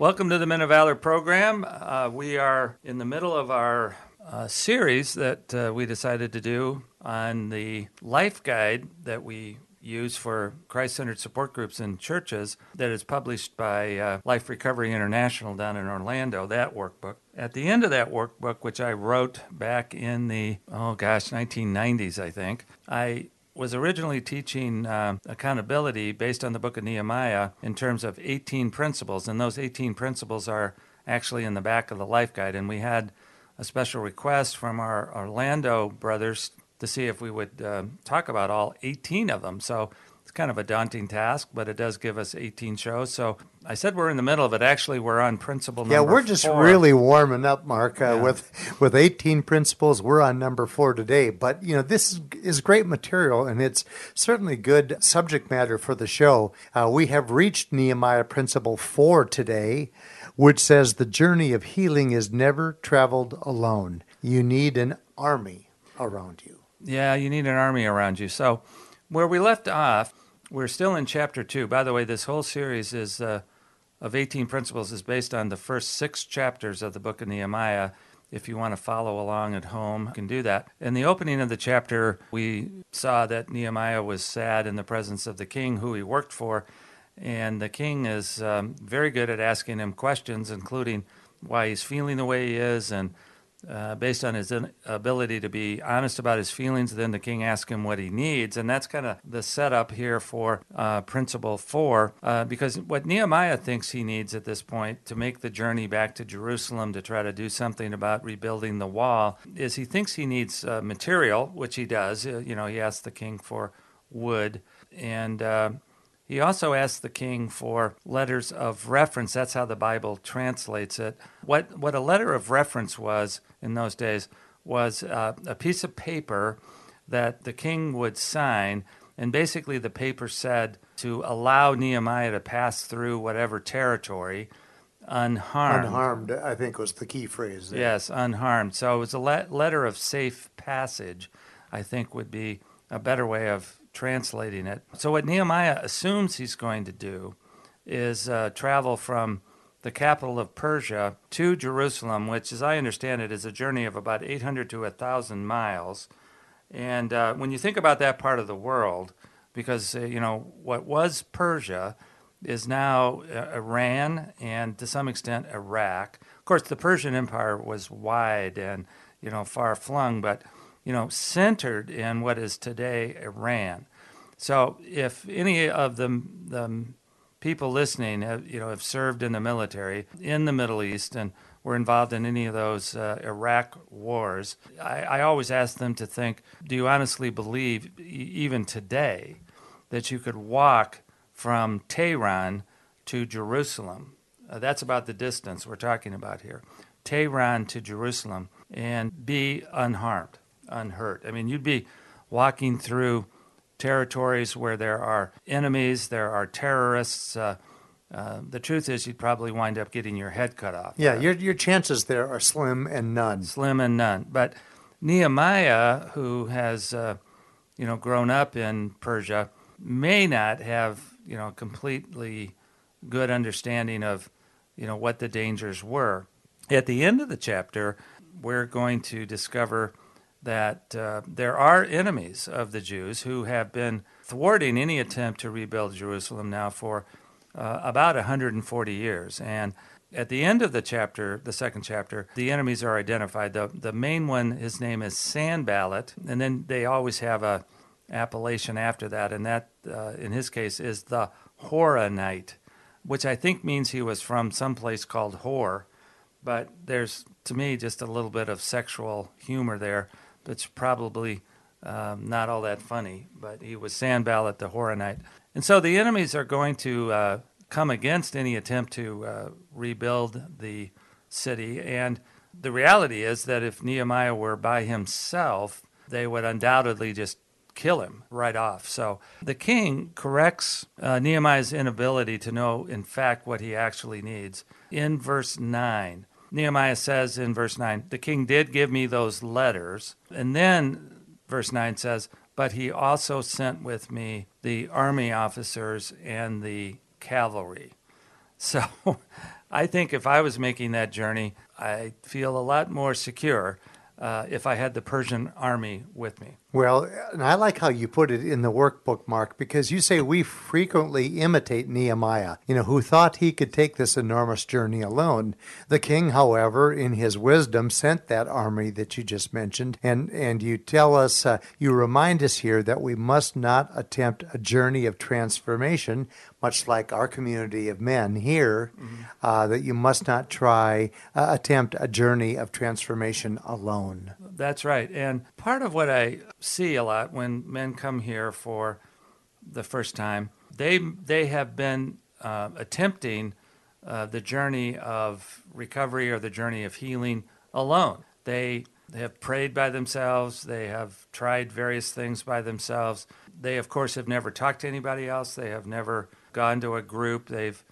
Welcome to the Men of Valor program. Uh, we are in the middle of our uh, series that uh, we decided to do on the life guide that we use for Christ centered support groups and churches that is published by uh, Life Recovery International down in Orlando, that workbook. At the end of that workbook, which I wrote back in the, oh gosh, 1990s, I think, I was originally teaching uh, accountability based on the book of Nehemiah in terms of 18 principles, and those 18 principles are actually in the back of the life guide. And we had a special request from our Orlando brothers to see if we would uh, talk about all 18 of them. So it's kind of a daunting task, but it does give us 18 shows. So I said we're in the middle of it. Actually, we're on principle number Yeah, we're just four. really warming up, Mark. Uh, Yeah. With with 18 principles, we're on number four today. But you know, this is, is great material, and it's certainly good subject matter for the show. Uh, we have reached Nehemiah Principle Four today, which says the journey of healing is never traveled alone. You need an army around you. Yeah, you need an army around you. So, where we left off, we're still in chapter two. By the way, this whole series is uh, of 18 principles is based on the first six chapters of the book of Nehemiah. If you want to follow along at home, you can do that. In the opening of the chapter, we saw that Nehemiah was sad in the presence of the king who he worked for. And the king is um, very good at asking him questions, including why he's feeling the way he is and uh, based on his ability to be honest about his feelings. Then the king asks him what he needs, and that's kind of the setup here for uh, principle four. Uh, because what Nehemiah thinks he needs at this point to make the journey back to Jerusalem to try to do something about rebuilding the wall is he thinks he needs uh, material, which he does. Uh, you know, he asks the king for wood and. He also asked the king for letters of reference. That's how the Bible translates it. What, what a letter of reference was in those days was uh, a piece of paper that the king would sign, and basically the paper said to allow Nehemiah to pass through whatever territory unharmed. Unharmed, I think, was the key phrase. There. Yes, unharmed. So it was a le- letter of safe passage, I think would be a better way of translating it. So, what Nehemiah assumes he's going to do is uh, travel from the capital of Persia to Jerusalem, which, as I understand it, is a journey of about 800 to 1,000 miles. And uh, when you think about that part of the world, because, uh, you know, what was Persia is now uh, Iran and to some extent Iraq. Of course, the Persian Empire was wide and, you know, far flung, but, you know, centered in what is today Iran. So if any of the, the people listening have, you know, have served in the military in the Middle East and were involved in any of those uh, Iraq wars, I, I always ask them to think, do you honestly believe, even today, that you could walk from Tehran to Jerusalem? Uh, that's about the distance we're talking about here. Tehran to Jerusalem and be unharmed, unhurt. I mean, you'd be walking through territories where there are enemies, there are terrorists. Uh, uh, the truth is, you'd probably wind up getting your head cut off. Yeah, your, your chances there are slim and none. Slim and none. But Nehemiah, who has, uh, you know, grown up in Persia, may not have, you know, completely good understanding of, you know, what the dangers were. At the end of the chapter, we're going to discover that uh, there are enemies of the Jews who have been thwarting any attempt to rebuild Jerusalem now for uh, about 140 years. And at the end of the chapter, the second chapter, the enemies are identified. The, the main one, his name is Sanballat, and then they always have a appellation after that, and that, uh, in his case, is the Horonite, which I think means he was from some place called Hor. But there's, to me, just a little bit of sexual humor there. It's probably um, not all that funny, but he was Sanballat the Horonite. And so the enemies are going to uh, come against any attempt to uh, rebuild the city. And the reality is that if Nehemiah were by himself, they would undoubtedly just kill him right off. So the king corrects uh, Nehemiah's inability to know, in fact, what he actually needs. In verse 9, Nehemiah says in verse 9, The king did give me those letters. And then verse 9 says, But he also sent with me the army officers and the cavalry. So I think if I was making that journey, I feel a lot more secure uh, if I had the Persian army with me. Well, and I like how you put it in the workbook, Mark, because you say we frequently imitate Nehemiah, you know, who thought he could take this enormous journey alone. The king, however, in his wisdom, sent that army that you just mentioned, and and you tell us, uh, you remind us here that we must not attempt a journey of transformation, much like our community of men here, mm-hmm. uh, that you must not try uh, attempt a journey of transformation alone. That's right, and part of what I see a lot when men come here for the first time. They they have been uh, attempting uh, the journey of recovery or the journey of healing alone. They they have prayed by themselves. They have tried various things by themselves. They, of course, have never talked to anybody else. They have never gone to a group. They've,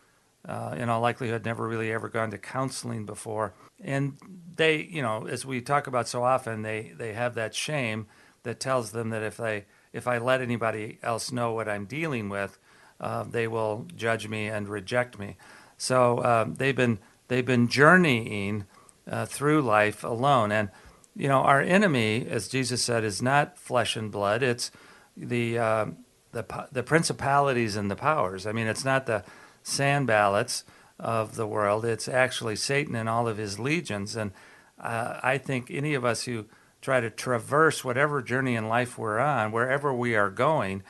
uh, in all likelihood, never really ever gone to counseling before. And they, you know, as we talk about so often, they, they have that shame that tells them that if they if I let anybody else know what I'm dealing with, uh, they will judge me and reject me. So uh, they've been they've been journeying uh, through life alone, and you know our enemy, as Jesus said, is not flesh and blood. It's the uh, the the principalities and the powers. I mean, it's not the Sanballats of the world. It's actually Satan and all of his legions. And uh, I think any of us who try to traverse whatever journey in life we're on, wherever we are going,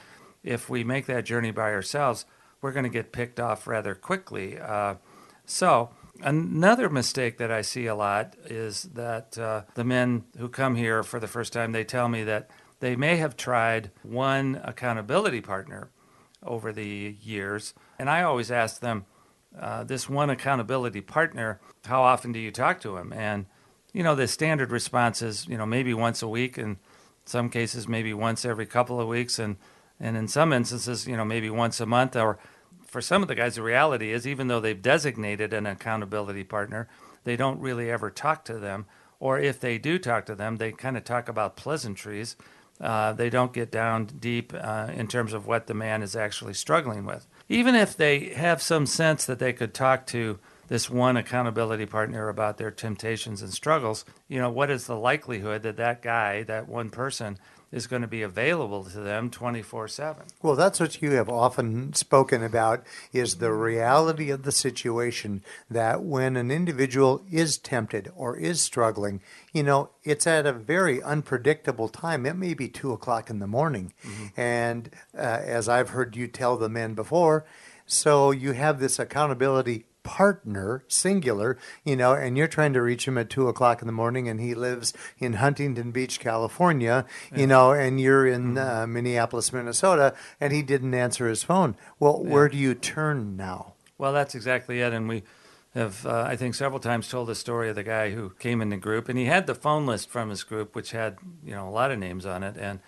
if we make that journey by ourselves, we're going to get picked off rather quickly. Uh, so, another mistake that I see a lot is that uh, the men who come here for the first time, they tell me that they may have tried one accountability partner over the years. And I always ask them, uh, this one accountability partner, how often do you talk to him? And you know, the standard response is, you know, maybe once a week, and some cases maybe once every couple of weeks, and and in some instances, you know, maybe once a month. Or for some of the guys, the reality is, even though they've designated an accountability partner, they don't really ever talk to them. Or if they do talk to them, they kind of talk about pleasantries. Uh, they don't get down deep uh, in terms of what the man is actually struggling with. Even if they have some sense that they could talk to this one accountability partner about their temptations and struggles, you know, what is the likelihood that that guy, that one person, is going to be available to them 24/7. Well, that's what you have often spoken about is the reality of the situation that when an individual is tempted or is struggling, you know, it's at a very unpredictable time. It may be two o'clock in the morning, mm-hmm. and uh, as I've heard you tell the men before, so you have this accountability partner, singular, you know, and you're trying to reach him at two o'clock in the morning, and he lives in Huntington Beach, California, you know, and you're in mm-hmm. uh, Minneapolis, Minnesota, and he didn't answer his phone. Well, yeah. where do you turn now? Well, that's exactly it, and we have, uh, I think, several times told the story of the guy who came in the group, and he had the phone list from his group, which had, you know, a lot of names on it, and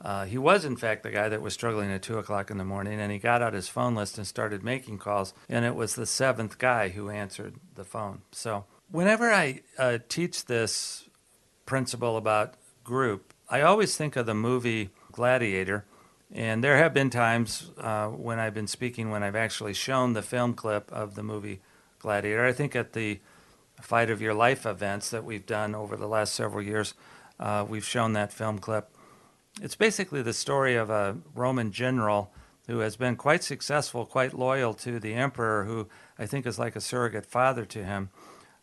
uh, he was, in fact, the guy that was struggling at 2 o'clock in the morning, and he got out his phone list and started making calls, and it was the seventh guy who answered the phone. So, whenever I uh, teach this principle about group, I always think of the movie Gladiator. And there have been times uh, when I've been speaking when I've actually shown the film clip of the movie Gladiator. I think at the Fight of Your Life events that we've done over the last several years, uh, we've shown that film clip. It's basically the story of a Roman general who has been quite successful, quite loyal to the emperor, who I think is like a surrogate father to him.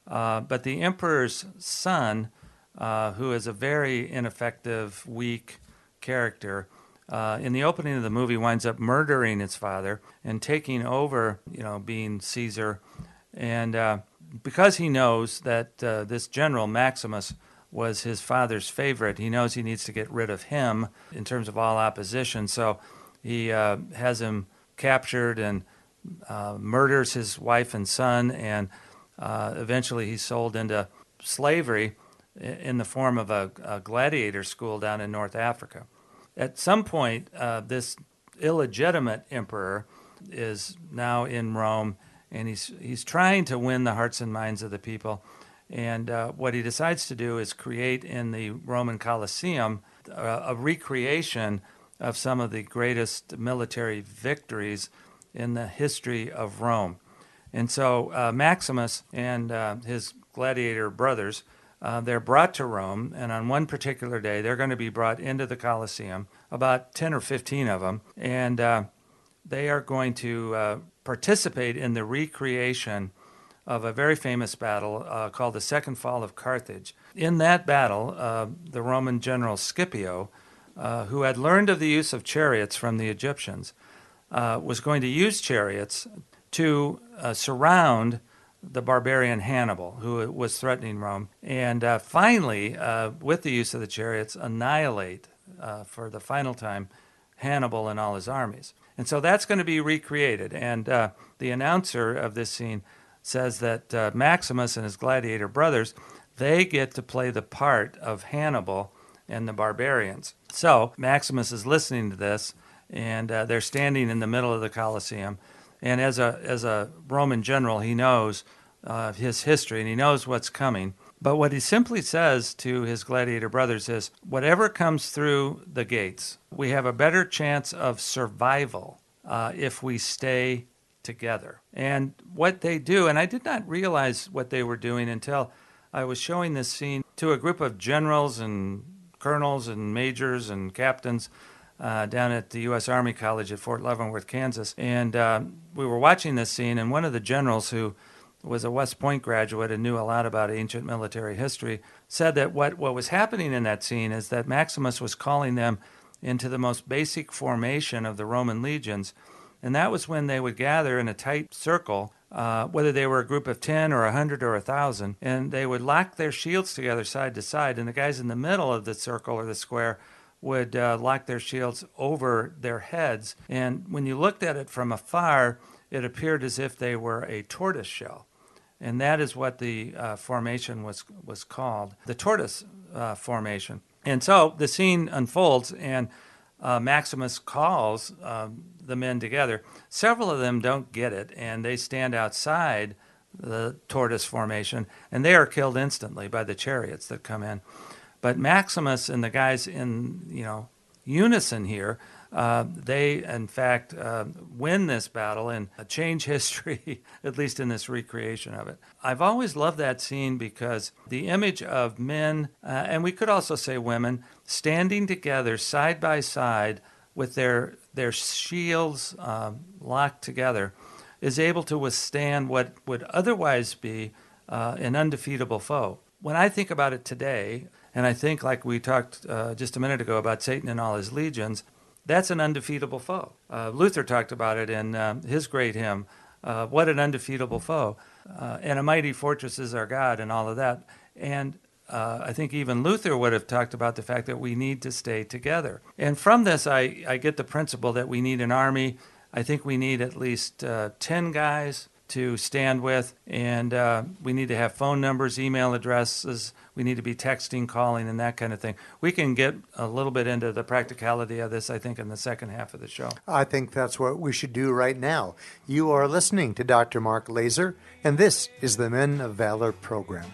Uh, but the emperor's son, uh, who is a very ineffective, weak character, uh, in the opening of the movie winds up murdering his father and taking over, you know, being Caesar. And uh, because he knows that uh, this general, Maximus, was his father's favorite. He knows he needs to get rid of him in terms of all opposition. So he uh, has him captured and uh, murders his wife and son, and uh, eventually he's sold into slavery in the form of a, a, gladiator school down in North Africa. At some point, uh, this illegitimate emperor is now in Rome, and he's he's trying to win the hearts and minds of the people. And uh, what he decides to do is create in the Roman Colosseum a, a recreation of some of the greatest military victories in the history of Rome. And so uh, Maximus and uh, his gladiator brothers, uh, they're brought to Rome, and on one particular day, they're going to be brought into the Colosseum, about 10 or 15 of them, and uh, they are going to uh, participate in the recreation of a very famous battle uh, called the Second Fall of Carthage. In that battle, the Roman general Scipio, who had learned of the use of chariots from the Egyptians, uh, was going to use chariots to uh, surround the barbarian Hannibal, who was threatening Rome, and uh, finally, uh, with the use of the chariots, annihilate uh, for the final time Hannibal and all his armies. And so that's going to be recreated. And uh, the announcer of this scene says that Maximus and his gladiator brothers they get to play the part of Hannibal and the barbarians. So Maximus is listening to this and uh, they're standing in the middle of the Colosseum. And as a as a Roman general, he knows uh, his history and he knows what's coming. But what he simply says to his gladiator brothers is, whatever comes through the gates, we have a better chance of survival uh, if we stay together. And what they do, and I did not realize what they were doing until I was showing this scene to a group of generals and colonels and majors and captains uh, down at the U.S. Army College at Fort Leavenworth, Kansas. And uh, we were watching this scene, and one of the generals who was a West Point graduate and knew a lot about ancient military history said that what, what was happening in that scene is that Maximus was calling them into the most basic formation of the Roman legions. And that was when they would gather in a tight circle, uh, whether they were a group of 10 or a 100 or a 1,000, and they would lock their shields together side to side. And the guys in the middle of the circle or the square would uh, lock their shields over their heads. And when you looked at it from afar, it appeared as if they were a tortoise shell. And that is what the uh, formation was, was called the tortoise uh, formation. And so the scene unfolds, and uh, Maximus calls um, the men together. Several of them don't get it, and they stand outside the tortoise formation, and they are killed instantly by the chariots that come in. But Maximus and the guys in you know unison here, uh, they in fact uh, win this battle and change history, at least in this recreation of it. I've always loved that scene because the image of men, uh, and we could also say women, standing together side by side with their their shields um, locked together, is able to withstand what would otherwise be uh, an undefeatable foe. When I think about it today, and I think, like we talked uh, just a minute ago about Satan and all his legions, that's an undefeatable foe. Uh, Luther talked about it in uh, his great hymn, uh, What an Undefeatable Foe. Uh, and a mighty fortress is our God, and all of that. And uh, I think even Luther would have talked about the fact that we need to stay together. And from this, I, I get the principle that we need an army. I think we need at least 10 guys to stand with, and we need to have phone numbers, email addresses we need to be texting, calling, and that kind of thing. We can get a little bit into the practicality of this, I think, in the second half of the show. I think that's what we should do right now. You are listening to Dr. Mark Laaser, and this is the Men of Valor program.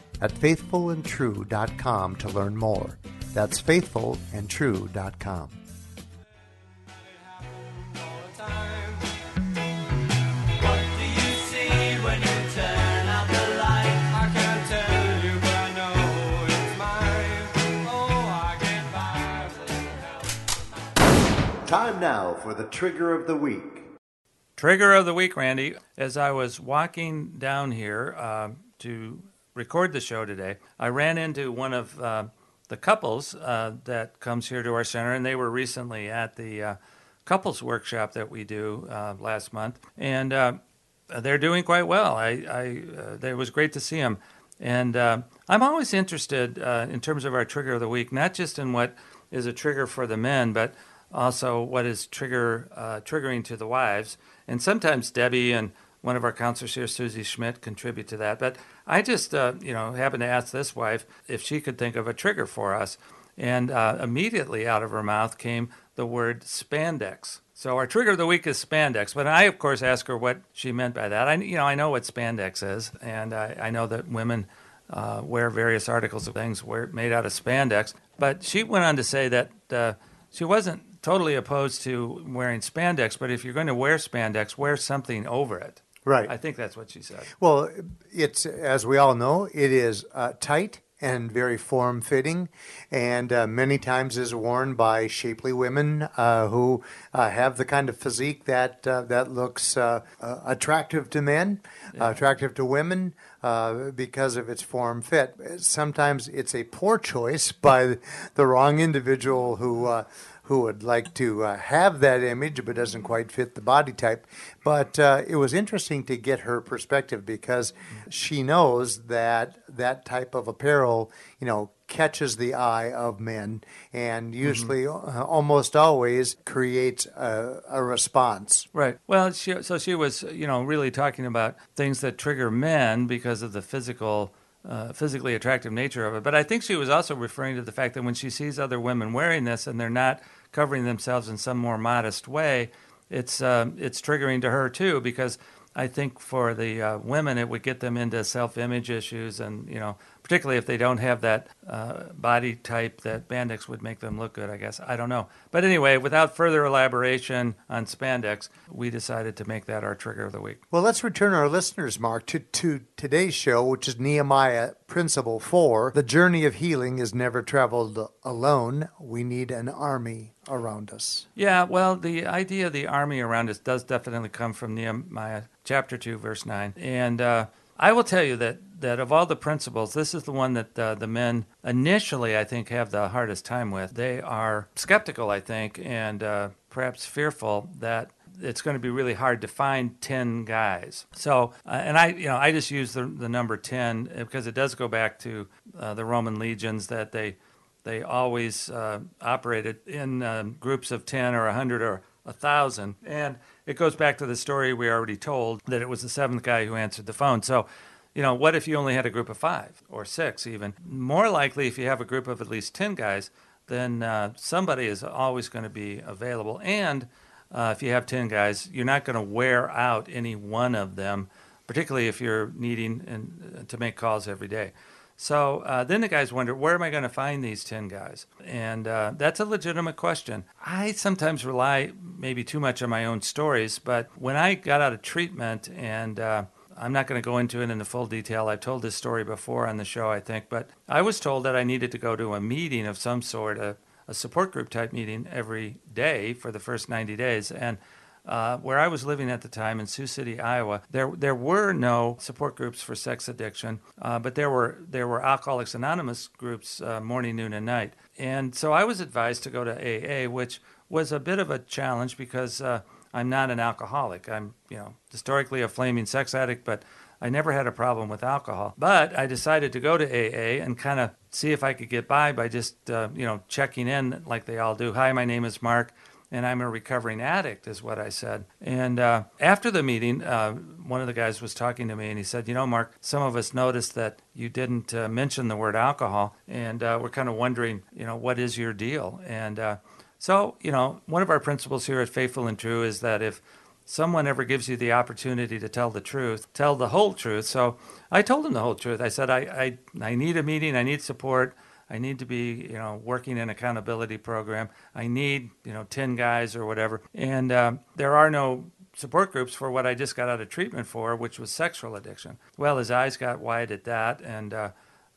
at faithfulandtrue.com to learn more. That's faithfulandtrue.com. Time now for the trigger of the week. Trigger of the week, Randy. As I was walking down here uh, to record the show today, I ran into one of uh, the couples uh, that comes here to our center, and they were recently at the uh, couples workshop that we do uh, last month, and uh, they're doing quite well. I, I it was great to see them, and I'm always interested in terms of our trigger of the week, not just in what is a trigger for the men, but also what is trigger uh, triggering to the wives. And sometimes Debbie and one of our counselors here, Susie Schmidt, contribute to that. But I just, uh, you know, happened to ask this wife if she could think of a trigger for us. And uh, immediately out of her mouth came the word spandex. So our trigger of the week is spandex. But I, of course, asked her what she meant by that. I, you know, I know what spandex is, and I, I know that women uh, wear various articles of things made out of spandex. But she went on to say that uh, she wasn't totally opposed to wearing spandex, but if you're going to wear spandex, wear something over it. Right. I think that's what she said. Well, it's as we all know, it is uh, tight and very form fitting, and uh, many times is worn by shapely women uh, who uh, have the kind of physique that uh, that looks uh, uh, attractive to men, yeah. attractive to women. because of its form fit. Sometimes it's a poor choice by the wrong individual who who would like to uh, have that image but doesn't quite fit the body type. But uh, it was interesting to get her perspective because she knows that that type of apparel, you know, catches the eye of men and mm-hmm. usually mm-hmm. uh, almost always creates a, a, response. Right. Well, she, so she was, you know, really talking about things that trigger men because of the physical uh, physically attractive nature of it. But I think she was also referring to the fact that when she sees other women wearing this and they're not covering themselves in some more modest way, it's uh, it's triggering to her too because I think for the uh, women it would get them into self-image issues and you know particularly if they don't have that uh, body type that spandex would make them look good. I guess I don't know, but anyway, without further elaboration on spandex, we decided to make that our trigger of the week. Well, let's return our listeners, Mark, to to today's show, which is Nehemiah Principle Four: The journey of healing is never traveled alone. We need an army around us. Yeah, well, the idea of the army around us does definitely come from Nehemiah chapter 2, verse 9. And uh, I will tell you that, that of all the principles, this is the one that uh, the men initially, I think, have the hardest time with. They are skeptical, I think, and uh, perhaps fearful that it's going to be really hard to find 10 guys. So, uh, and I, you know, I just use the, the number 10 because it does go back to uh, the Roman legions that they they always uh, operated in um, groups of 10 or 100 or 1,000. And it goes back to the story we already told that it was the seventh guy who answered the phone. So, you know, what if you only had a group of five or six even? More likely, if you have a group of at least 10 guys, then uh, somebody is always going to be available. And uh, if you have 10 guys, you're not going to wear out any one of them, particularly if you're needing and, uh, to make calls every day. So uh, then the guys wonder, where am I going to find these 10 guys? And uh, that's a legitimate question. I sometimes rely maybe too much on my own stories, but when I got out of treatment, and uh, I'm not going to go into it in the full detail, I've told this story before on the show, I think, but I was told that I needed to go to a meeting of some sort, a, a support group type meeting every day for the first 90 days. And uh, where I was living at the time in Sioux City, Iowa, there there were no support groups for sex addiction, uh, but there were there were Alcoholics Anonymous groups uh, morning, noon, and night. And so I was advised to go to AA, which was a bit of a challenge because uh, I'm not an alcoholic. I'm you know historically a flaming sex addict, but I never had a problem with alcohol. But I decided to go to AA and kind of see if I could get by by just uh, you know checking in like they all do. Hi, my name is Mark and I'm a recovering addict, is what I said. And uh, after the meeting, uh, one of the guys was talking to me, and he said, "You know, Mark, some of us noticed that you didn't uh, mention the word alcohol, and uh, we're kind of wondering, you know, what is your deal?" And uh, So, you know, one of our principles here at Faithful and True is that if someone ever gives you the opportunity to tell the truth, tell the whole truth. So I told him the whole truth. I said, I, I, I need a meeting, I need support. I need to be, you know, working in accountability program. I need, you know, 10 guys or whatever. And um, there are no support groups for what I just got out of treatment for, which was sexual addiction. Well, his eyes got wide at that, and uh,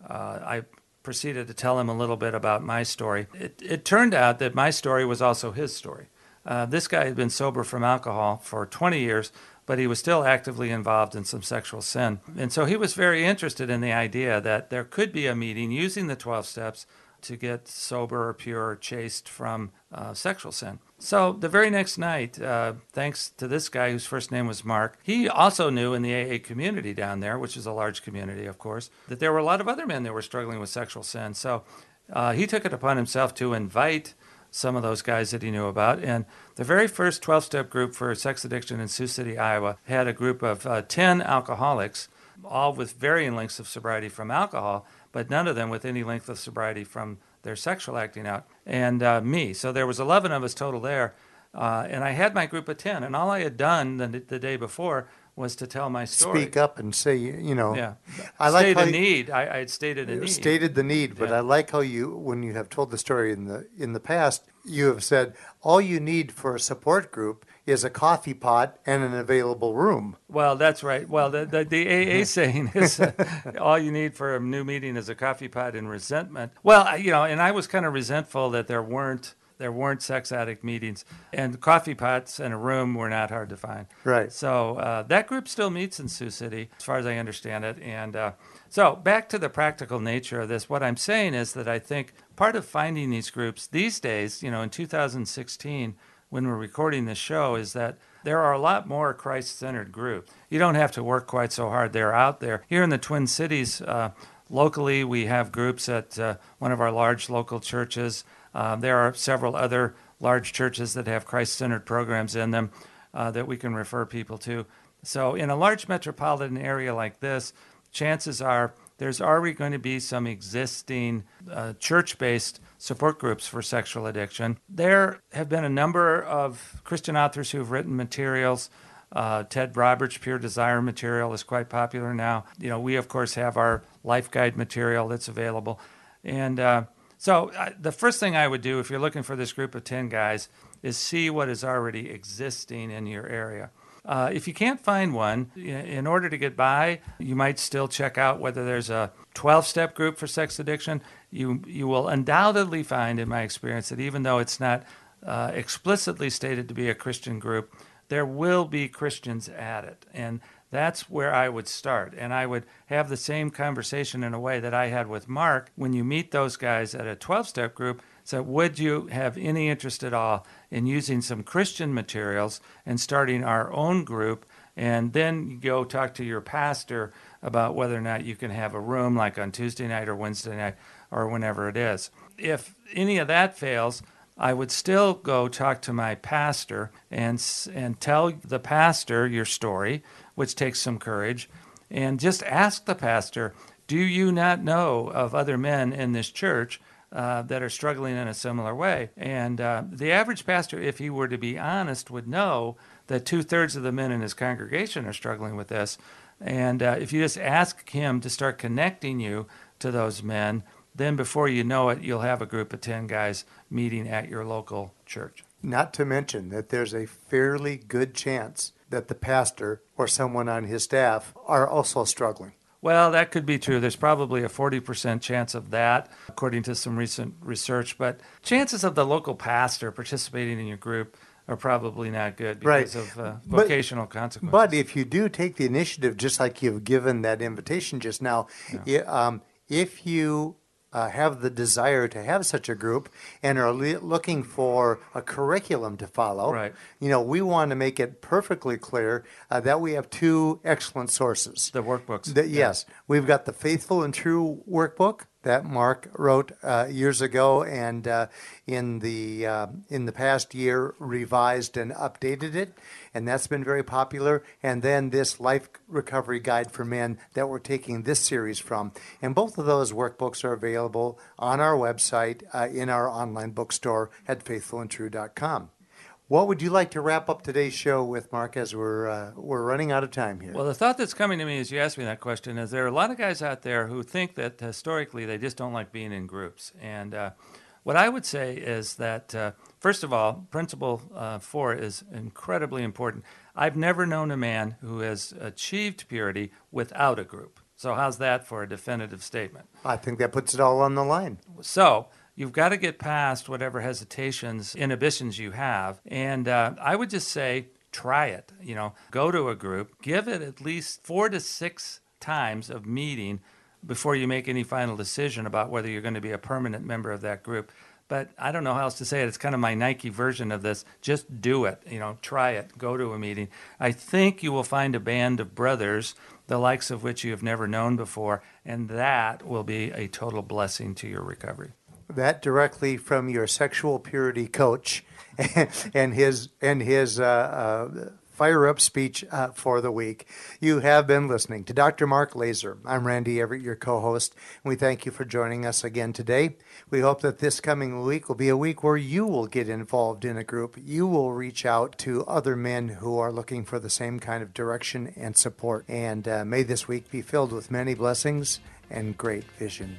uh, I proceeded to tell him a little bit about my story. It, it turned out that my story was also his story. Uh, this guy had been sober from alcohol for 20 years, but he was still actively involved in some sexual sin. And so he was very interested in the idea that there could be a meeting using the 12 steps to get sober or pure or chaste from uh, sexual sin. So the very next night, uh, thanks to this guy whose first name was Mark, he also knew in the AA community down there, which is a large community, of course, that there were a lot of other men that were struggling with sexual sin. So uh, he took it upon himself to invite some of those guys that he knew about. And the very first 12 step group for sex addiction in Sioux City, Iowa, had a group of uh, 10 alcoholics, all with varying lengths of sobriety from alcohol, but none of them with any length of sobriety from their sexual acting out, and uh, me. So there was 11 of us total there. Uh, and I had my group of 10, and all I had done the, the day before was to tell my story. Speak up and say, you know. Yeah. I like how a need. I, I had stated a need. stated the need, but Yeah. I like how you, when you have told the story in the in the past, you have said all you need for a support group is a coffee pot and an available room. Well, that's right. Well, the, the, the AA saying is uh, all you need for a new meeting is a coffee pot and resentment. Well, you know, and I was kind of resentful that there weren't there weren't sex addict meetings, and coffee pots and a room were not hard to find. Right. So uh, that group still meets in Sioux City, as far as I understand it. And uh, so back to the practical nature of this. What I'm saying is that I think part of finding these groups these days, you know, in 2016, when we're recording this show, is that there are a lot more Christ centered groups. You don't have to work quite so hard. They're out there. Here in the Twin Cities, uh, locally, we have groups at uh, one of our large local churches. Uh, there are several other large churches that have Christ centered programs in them uh, that we can refer people to. So, in a large metropolitan area like this, chances are there's already going to be some existing uh, church based support groups for sexual addiction. There have been a number of Christian authors who have written materials. Uh, Ted Roberts' Pure Desire material is quite popular now. You know, we of course have our Life Guide material that's available, and uh, so uh, the first thing I would do if you're looking for this group of ten guys is see what is already existing in your area. Uh, if you can't find one, in order to get by, you might still check out whether there's a 12 step group for sex addiction. You, you will undoubtedly find, in my experience, that even though it's not uh, explicitly stated to be a Christian group, there will be Christians at it. And that's where I would start. And I would have the same conversation in a way that I had with Mark when you meet those guys at a 12 step group. So, would you have any interest at all in using some Christian materials and starting our own group? And then go talk to your pastor about whether or not you can have a room like on Tuesday night or Wednesday night or whenever it is. If any of that fails, I would still go talk to my pastor and and tell the pastor your story, which takes some courage, and just ask the pastor, "Do you not know of other men in this church uh, that are struggling in a similar way?" And uh, the average pastor, if he were to be honest, would know that two thirds of the men in his congregation are struggling with this. And uh, if you just ask him to start connecting you to those men, then before you know it, you'll have a group of 10 guys meeting at your local church. Not to mention that there's a fairly good chance that the pastor or someone on his staff are also struggling. Well, that could be true. There's probably a 40% chance of that, according to some recent research. But chances of the local pastor participating in your group are probably not good Right. because of uh, But- vocational consequences. But if you do take the initiative, just like you've given that invitation just now, i- um, if you uh, have the desire to have such a group and are le- looking for a curriculum to follow, Right. you know, we want to make it perfectly clear uh, that we have two excellent sources. the workbooks. The- yes, we've got the Faithful and True workbook, that Mark wrote uh, years ago, and uh, in the uh, in the past year revised and updated it, and that's been very popular. And then this life recovery guide for men that we're taking this series from, and both of those workbooks are available on our website uh, in our online bookstore at faithfulandtrue.com. What would you like to wrap up today's show with, Mark, as we're, uh, we're running out of time here? Well, the thought that's coming to me as you ask me that question is there are a lot of guys out there who think that historically they just don't like being in groups. And uh, what I would say is that, uh, first of all, principle uh, four is incredibly important. I've never known a man who has achieved purity without a group. So, how's that for a definitive statement? I think that puts it all on the line. So, you've got to get past whatever hesitations, inhibitions you have. And uh, I would just say, try it. You know, go to a group, give it at least four to six times of meeting before you make any final decision about whether you're going to be a permanent member of that group. But I don't know how else to say it. It's kind of my Nike version of this. Just do it. You know, try it. Go to a meeting. I think you will find a band of brothers, the likes of which you have never known before, and that will be a total blessing to your recovery that directly from your sexual purity coach and his and his uh, uh, fire up speech uh, for the week. You have been listening to Dr. Mark Laaser. I'm Randy Everett, your co host, and we thank you for joining us again today. We hope that this coming week will be a week where you will get involved in a group. You will reach out to other men who are looking for the same kind of direction and support. And uh, may this week be filled with many blessings and great vision.